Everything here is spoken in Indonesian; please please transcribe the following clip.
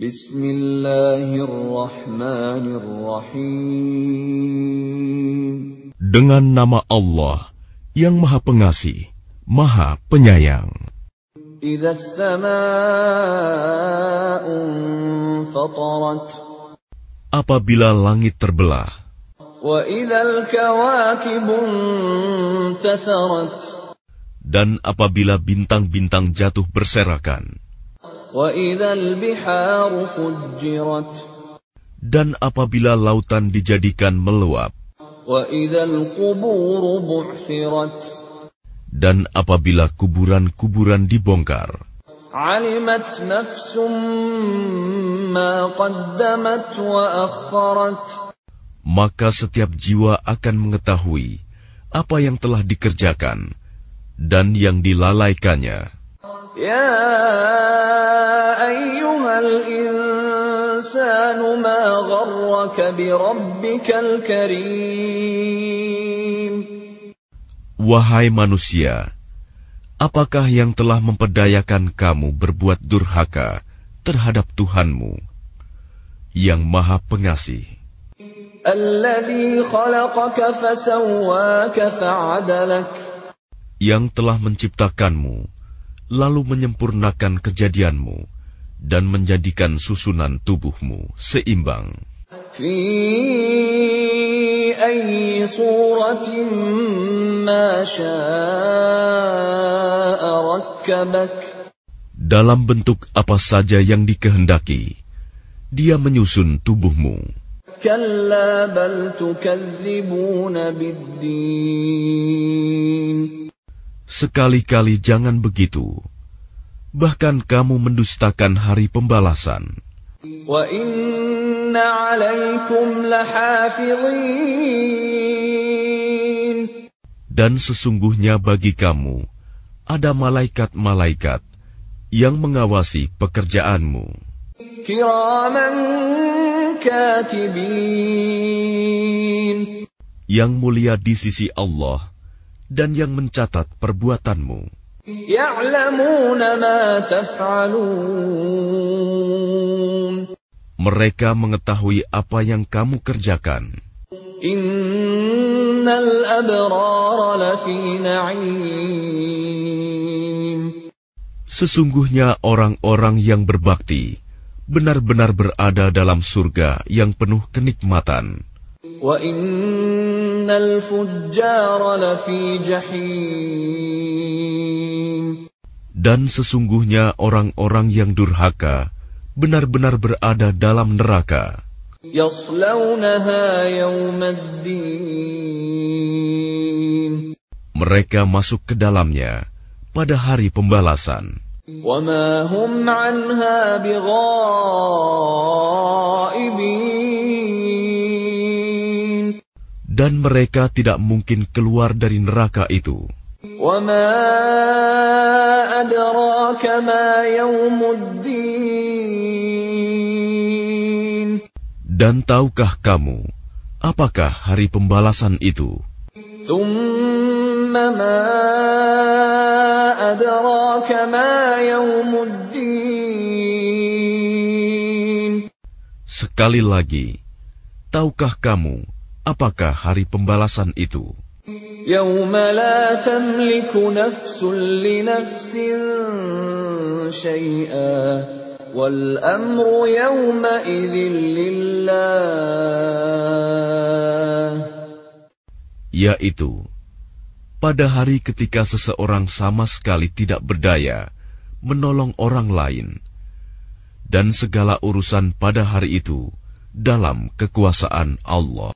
Bismillahirrahmanirrahim. Dengan nama Allah yang Maha Pengasih, Maha Penyayang. Apabila langit terbelah, dan apabila bintang-bintang jatuh berserakan, dan apabila lautan dijadikan meluap, dan apabila kuburan-kuburan dibongkar, maka setiap jiwa akan mengetahui apa yang telah dikerjakan dan yang dilalaikannya. يا أيها الإنسان ما غرك بربك الكريم Wahai manusia, apakah yang telah memperdayakan kamu berbuat durhaka terhadap Tuhanmu yang Maha Pengasih? Yang telah menciptakanmu lalu menyempurnakan kejadianmu dan menjadikan susunan tubuhmu seimbang. Dalam bentuk apa saja yang dikehendaki, dia menyusun tubuhmu. Sekali-kali jangan begitu. Bahkan kamu mendustakan hari pembalasan. Dan sesungguhnya bagi kamu ada malaikat-malaikat yang mengawasi pekerjaanmu. Yang mulia di sisi Allah dan yang mencatat perbuatanmu. Mereka mengetahui apa yang kamu kerjakan. Sesungguhnya orang-orang yang berbakti benar-benar berada dalam surga yang penuh kenikmatan. Dan sesungguhnya orang-orang yang durhaka benar-benar berada dalam neraka. Mereka masuk ke dalamnya pada hari pembalasan. Dan mereka tidak mungkin keluar dari neraka itu. Dan tahukah kamu apakah hari pembalasan itu? Sekali lagi, tahukah kamu Apakah hari pembalasan itu? Yaitu, pada hari ketika seseorang sama sekali tidak berdaya menolong orang lain, dan segala urusan pada hari itu dalam kekuasaan Allah.